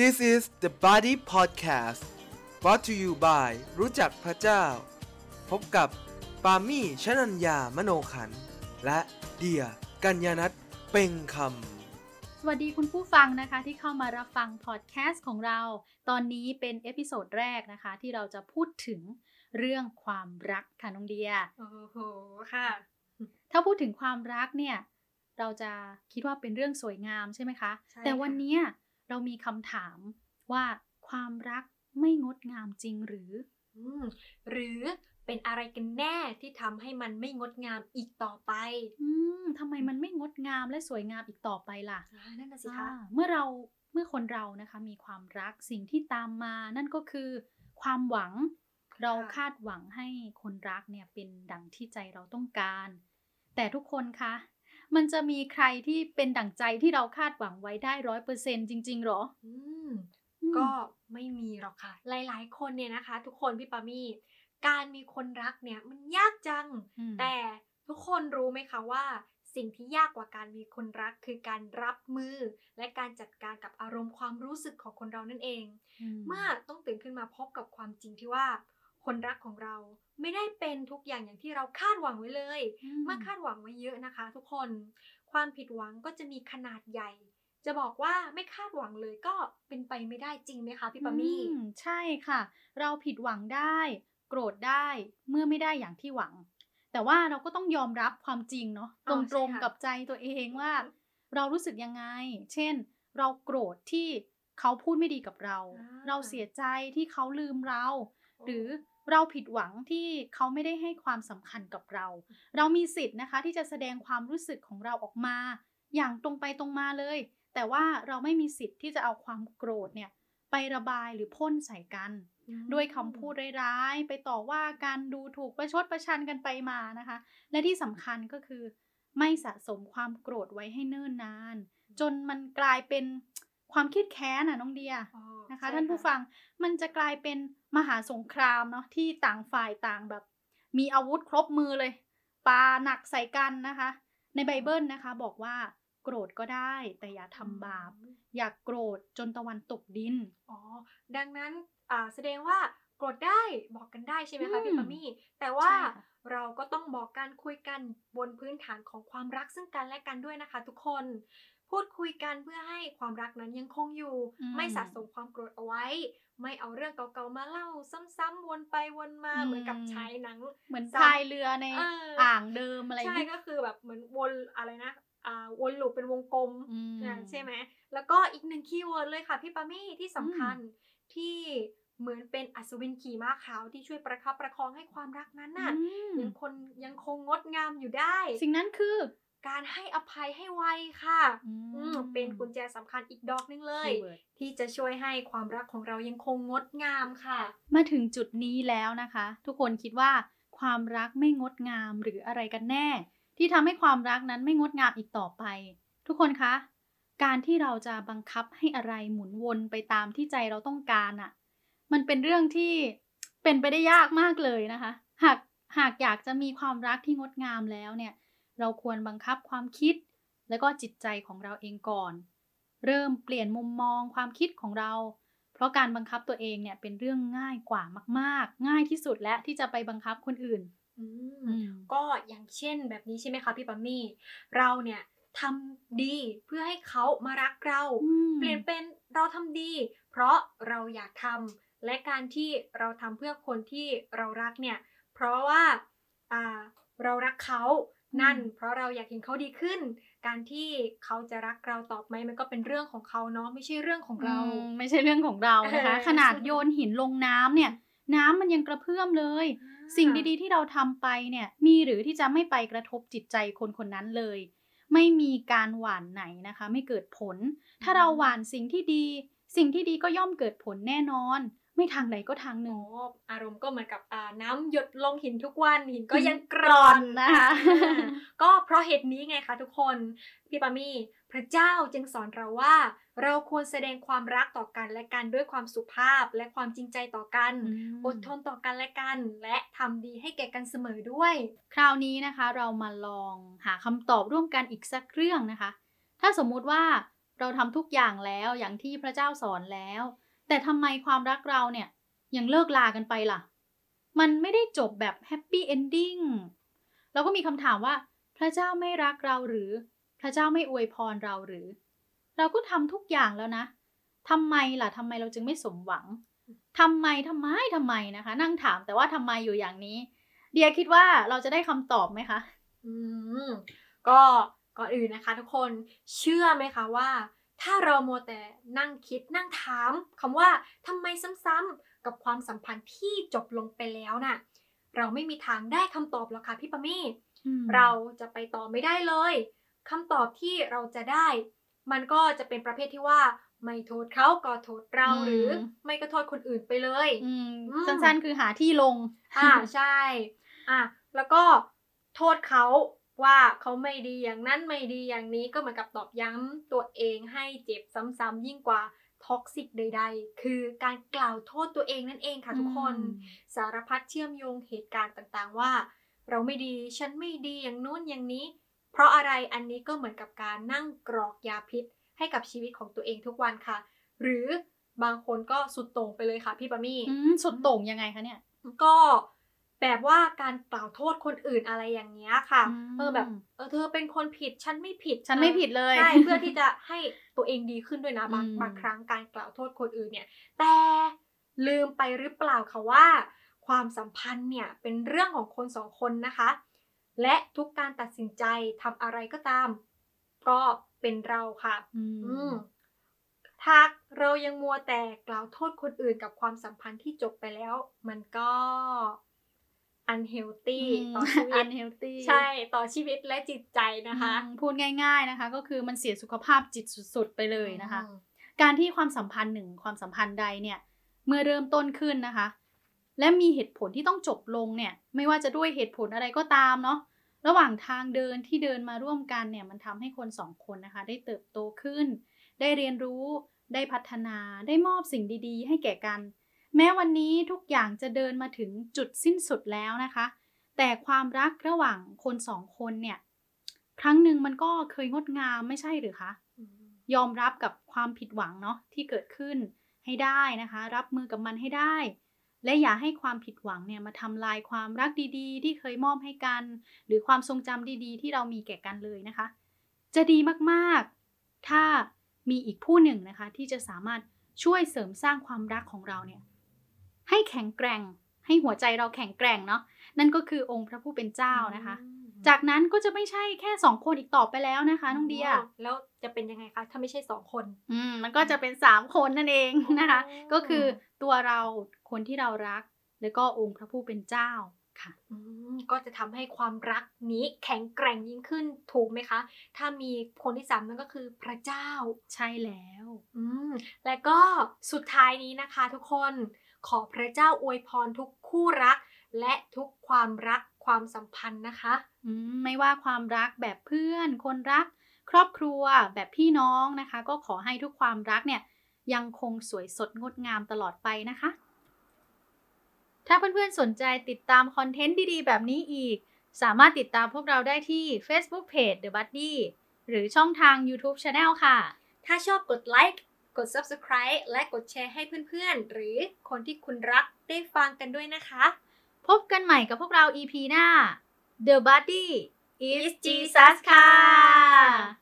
This is the Body Podcast brought to you by รู้จักพระเจ้า พบกับปามี่ชนัญญามโนขันธ์และเดียกัญญานัทเป่งคำ สวัสดีคุณผู้ฟังนะคะที่เข้ามารับฟังพอดแคสต์ของเรา ตอนนี้เป็น episode แรกนะคะ ที่เราจะพูดถึงเรื่องความรักค่ะน้องเดีย โอ้โห ค่ะ ถ้าพูดถึงความรักเนี่ย เราจะคิดว่าเป็นเรื่องสวยงามใช่ไหมคะใช่แต่ค่ะวันเนี้ย เรามีคำถามว่าความรักไม่งดงามจริงหรืออืมหรือเป็นอะไรกันแน่ที่ทำให้มันไม่งดงามอีกต่อไป อืมทำไมมันไม่งดงามและสวยงามอีกต่อไปล่ะอ่านั่นน่ะสิคะอ่าเมื่อเราเมื่อคนเรานะคะ มีความรักสิ่งที่ตามมา นั่นก็คือความหวังเราคาดหวังให้คนรักเนี่ยเป็นดังที่ใจเราต้องการ แต่ทุกคนคะ มันจะมีใครที่เป็นดั่งใจที่เราคาดหวังไว้ได้ร้อยเปอร์เซ็นจริง ๆหรออืมอืม ก็ไม่มีหรอกค่ะ หลายๆ คนเนี่ยนะคะ ทุกคนพี่ปามี่การมีคนรักเนี่ยมันยากจังอืมแต่ทุกคนรู้ไหมคะว่า สิ่งที่ยากกว่าการมีคนรักคือการรับมือ และการจัดการกับอารมณ์ความรู้สึกของคนเรานั่นเอง เมื่อต้องตื่นขึ้นมาพบกับความจริงที่ว่า คนรักของเราไม่ได้เป็นทุกอย่างอย่างที่เราคาดหวังไว้เลยเมื่อคาดหวังไว้เยอะนะคะ ทุกคนความผิดหวังก็จะมีขนาดใหญ่ จะบอกว่าไม่คาดหวังเลยก็เป็นไปไม่ได้จริงไหมคะพี่ปามี่อืใช่ค่ะ เราผิดหวังได้ โกรธได้เมื่อไม่ได้อย่างที่หวัง แต่ว่าเราก็ต้องยอมรับความจริงเนาะอ๋อตใช่รงค่ะๆกับใจตัวเองว่า เรารู้สึกยังไง เช่น เราโกรธที่เขาพูดไม่ดีกับเรา เราเสียใจที่เขาลืมเรา หรือ เราผิดหวังที่เขาไม่ได้ให้ความสำคัญกับเรา เรามีสิทธิ์นะคะที่จะแสดงความรู้สึกของเราออกมา อย่างตรงไปตรงมาเลย แต่ว่าเราไม่มีสิทธิ์ที่จะเอาความโกรธเนี่ยไประบายหรือพ่นใส่กันอืมด้วยคำพูดร้ายๆ ไปต่อว่าการดูถูกประชดประชันกันไปมานะคะ และที่สำคัญก็คือ ไม่สะสมความโกรธไว้ให้เนิ่นนาน จนมันกลายเป็นความคิดแค้นน่ะน้องเดียอ๋อ นะคะใช่ท่านผู้ฟังมันจะกลายเป็นมหาสงครามเนาะที่ต่างฝ่ายต่างแบบ มีอาวุธครบมือเลยปาหนักใส่กันนะคะ ในไบเบิลนะคะบอกว่าโกรธก็ได้แต่อย่าทำบาป อย่ากโกรธจนตะวันตกดินอ๋อดังนั้นอ่าแสดงว่าโกรธได้บอกกันได้ใช่ไหมคะอืมพี่ปามี่แต่ว่าใช่ค่ะเราก็ต้องบอกการคุยกันบนพื้นฐานของความรักซึ่งกันและกันด้วยนะคะ ทุกคน พูดคุยกันเพื่อให้ความรักนั้นยังคงอยู่อืมไม่สะสมความโกรธเอาไว้ ไม่เอาเรื่องเก่าๆมาเล่า ซ้ำๆวนไปวนมาอืมเหมือนกับฉายหนัง เหมือนซ้ำพายเรือในเอออ่อ่างเดิมอะไรอย่างใช่เงี้ยก็คือแบบเหมือนวนอะไรนะอ่าวน loop เป็นวงกลมอืมนะใช่ไหมแล้วก็อีกหนึ่ง keyword เลยค่ะพี่ปามี่ที่สำคัญที่เหมือนเป็นอัศวินขี่ม้าขาวที่ช่วยประคับประคองให้ความรักนั้นน่ะอืมยังคนยังคงงดงามอยู่ได้ สิ่งนั้นคือ การให้อภัยให้ไวค่ะอืมอืมเป็นกุญแจสำคัญอีกดอกหนึงเลย keyword ที่จะช่วยให้ความรักของเรายังคงงดงามค่ะ มาถึงจุดนี้แล้วนะคะ ทุกคนคิดว่าความรักไม่งดงามหรืออะไรกันแน่ ที่ทำให้ความรักนั้นไม่งดงามอีกต่อไป ทุกคนคะ การที่เราจะบังคับให้อะไรหมุนวนไปตามที่ใจเราต้องการอะ่ะ มันเป็นเรื่องที่เป็นไปได้ยากมากเลยนะคะ หากหากอยากจะมีความรักที่งดงามแล้วเนี่ย เราควรบังคับความคิด แล้วก็จิตใจของเราเองก่อน เริ่มเปลี่ยนมุมมองความคิดของเรา เพราะการบังคับตัวเองเนี่ยเป็นเรื่องง่ายกว่ามาก ๆ ง่ายที่สุดและที่จะไปบังคับคนอื่นอืมอืมก็อย่างเช่นแบบนี้ใช่ไหมคะพี่ปัมมี่ เราเนี่ยทำดีเพื่อให้เขามารักเรา เปลี่ยนเป็นเราทำดี เพราะเราอยากทำและการที่เราทำเพื่อคนที่เรารักเนี่ย เพราะว่าอ่าเรารักเขา นั่นอืมเพราะเราอยากเห็นเขาดีขึ้น การที่เขาจะรักเราต่อไหมมันก็เป็นเรื่องของเขาเนาะไม่ใช่เรื่องของเราอืมไม่ใช่เรื่องของเรานะคะเออขนาดโยนหินลงน้ำเนี่ย น้ำมันยังกระเพื่อมเลย สิ่งดีๆที่เราทำไปเนี่ย มีหรือที่จะไม่ไปกระทบจิตใจคนคนนั้นเลย ไม่มีการหว่านไหนนะคะ ไม่เกิดผล ถ้าเราหว่านสิ่งที่ดี สิ่งที่ดีก็ย่อมเกิดผลแน่นอน ไม่ทางใดก็ทางหนึ่งโอ้อารมณ์ก็เหมือนกับอ่าน้ำหยดลงหินทุกวันหินก็ยังกกร่ร่ออนนนะคะอ่าก็เพราะเหตุนี้ไงคะทุกคน พี่ปามี่พระเจ้าจึงสอนเราว่า เราควรแสดงความรักต่อกันและกันด้วยความสุภาพและความจริงใจต่อกัน อดทนต่อกันและกัน และทำดีให้แก่กันเสมอด้วย คราวนี้นะคะเรามาลองหาคำตอบร่วมกันอีกสักเรื่องนะคะ ถ้าสมมุติว่าเราทำทุกอย่างแล้วอย่างที่พระเจ้าสอนแล้ว แต่ทำไมความรักเราเนี่ยยังเลิกลากันไปล่ะ มันไม่ได้จบแบบ happy ending เราก็มีคำถามว่า พระเจ้าไม่รักเราหรือ พระเจ้าไม่อวยพรเราหรือ เราก็ทำทุกอย่างแล้วนะทำไมล่ะทำไมเราจึงไม่สมหวังทำไมทำไมทำไมนะคะ นั่งถามแต่ว่าทำไมอยู่อย่างนี้ เดียคิดว่าเราจะได้คำตอบไหมคะ อืมก็ก่อนอื่นนะคะ ทุกคนเชื่อไหมคะว่า ถ้าเราโมวแต่นั่งคิดนั่งถามคำว่าทำไมซ้ำๆกับความสัมพันธ์ที่จบลงไปแล้วน่ะ เราไม่มีทางได้คำตอบหรอกค่ะพี่ปามี่เราจะไปต่อไม่ได้เลยคำตอบที่เราจะได้ มันก็จะเป็นประเภทที่ว่า ไม่โทษเขาก็โทษเราอืมหรือไม่ก็โทษคนอื่นไปเลยอืมอืมสั้นๆคือหาที่ลง อ่าใช่ อะแล้วก็โทษเขา ว่าเขาไม่ดีอย่างนั้นไม่ดีอย่างนี้ก็เหมือนกับตอกย้ำตัวเองให้เจ็บซ้ำๆยิ่งกว่าท็อกซิกใด ๆ คือการกล่าวโทษตัวเองนั่นเองค่ะทุกคนสารพัดเชื่อมโยงเหตุการณ์ต่างๆว่า เราไม่ดีฉันไม่ดีอย่างนู้นอย่างนี้ เพราะอะไรอันนี้ก็เหมือนกับการนั่งกรอกยาพิษ ให้กับชีวิตของตัวเองทุกวันค่ะ หรือบางคนก็สุดโต่งไปเลยค่ะพี่ปามี่อืมสุดโต่งยังไงคะเนี่ย ก็ แบบว่าการกล่าวโทษคนอื่นอะไรอย่างเงี้ยค่ะอืมเออแบบเออเธอเป็นคนผิดฉันไม่ผิด ฉันไม่ผิดเลยใช่เพื่อที่จะให้ตัวเองดีขึ้นด้วยนะบางอืมบางครั้งการกล่าวโทษคนอื่นเนี่ย แต่ลืมไปหรือเปล่าคะว่า ความสัมพันธ์เนี่ยเป็นเรื่องของคนสองคนนะคะ และทุกการตัดสินใจทำอะไรก็ตาม ก็เป็นเราค่ะ อืมอืมถ้าเรายังมัวแต่กล่าวโทษคนอื่นกับความสัมพันธ์ที่จบไปแล้ว มันก็ unhealthy ต่อชีวิอัตนเฮลตี้ใช่ต่อชีวิตและจิตใจนะคะ พูดง่ายๆนะคะ ก็คือมันเสียสุขภาพจิตสุดๆไปเลยนะคะอืมการที่ความสัมพันธ์หนึ่งความสัมพันธ์ใดเนี่ย เมื่อเริ่มต้นขึ้นนะคะ และมีเหตุผลที่ต้องจบลงเนี่ย ไม่ว่าจะด้วยเหตุผลอะไรก็ตามเนาะระหว่างทางเดินที่เดินมาร่วมกันเนี่ย มันทำให้คนสองคนนะคะ ได้เติบโตขึ้น ได้เรียนรู้ได้พัฒนาได้มอบสิ่งดี ๆ ให้แก่กัน แม้วันนี้ทุกอย่างจะเดินมาถึงจุดสิ้นสุดแล้วนะคะ แต่ความรักระหว่างคนสองคนเนี่ย ครั้งหนึ่งมันก็เคยงดงามไม่ใช่หรือคะยอมรับกับความผิดหวังเนาะที่เกิดขึ้นให้ได้นะคะ รับมือกับมันให้ได้ และอย่าให้ความผิดหวังเนี่ยมาทำลายความรักดีๆ ที่เคยมอบให้กัน หรือความทรงจำดีๆ ที่เรามีแก่กันเลยนะคะ จะดีมากๆ ถ้ามีอีกผู้หนึ่งนะคะ ที่จะสามารถช่วยเสริมสร้างความรักของเราเนี่ย ให้แข็งแกร่ง ให้หัวใจเราแข็งแกร่งเนาะนั่นก็คือองค์พระผู้เป็นเจ้านะคะ จากนั้นก็จะไม่ใช่แค่สองคนอีกต่อไปแล้วนะคะน้องเดียแล้วจะเป็นยังไงคะถ้าไม่ใช่สองคน อืมมันก็จะเป็นสามคนนั่นเองนะคะอ๋อก็คือตัวเราคนที่เรารัก แล้วก็องค์พระผู้เป็นเจ้าค่ะอืมก็จะทำให้ความรักนี้แข็งแกร่งยิ่งขึ้นถูกไหมคะ ถ้ามีคนที่สามนั่นก็คือพระเจ้าใช่แล้ว อืมและก็สุดท้ายนี้นะคะ ทุกคน ขอพระเจ้าอวยพรทุกคู่รัก และทุกความรักความสัมพันธ์นะคะอืมไม่ว่าความรักแบบเพื่อน คนรัก ครอบครัวแบบพี่น้องนะคะ ก็ขอให้ทุกความรักเนี่ยยังคงสวยสดงดงามตลอดไปนะคะ ถ้าเพื่อนๆสนใจติดตามคอนเทนต์ดีๆ แบบนี้อีก สามารถติดตามพวกเราได้ที่ Facebook Page The Buddy หรือช่องทาง YouTube Channel ค่ะ ถ้าชอบกดไลค์ กด Subscribe และกดแชร์ให้เพื่อนๆ หรือคนที่คุณรักได้ฟังกันด้วยนะคะ พบกันใหม่กับพวกเรา EP หน้า The Buddy is Jesus ค่ะ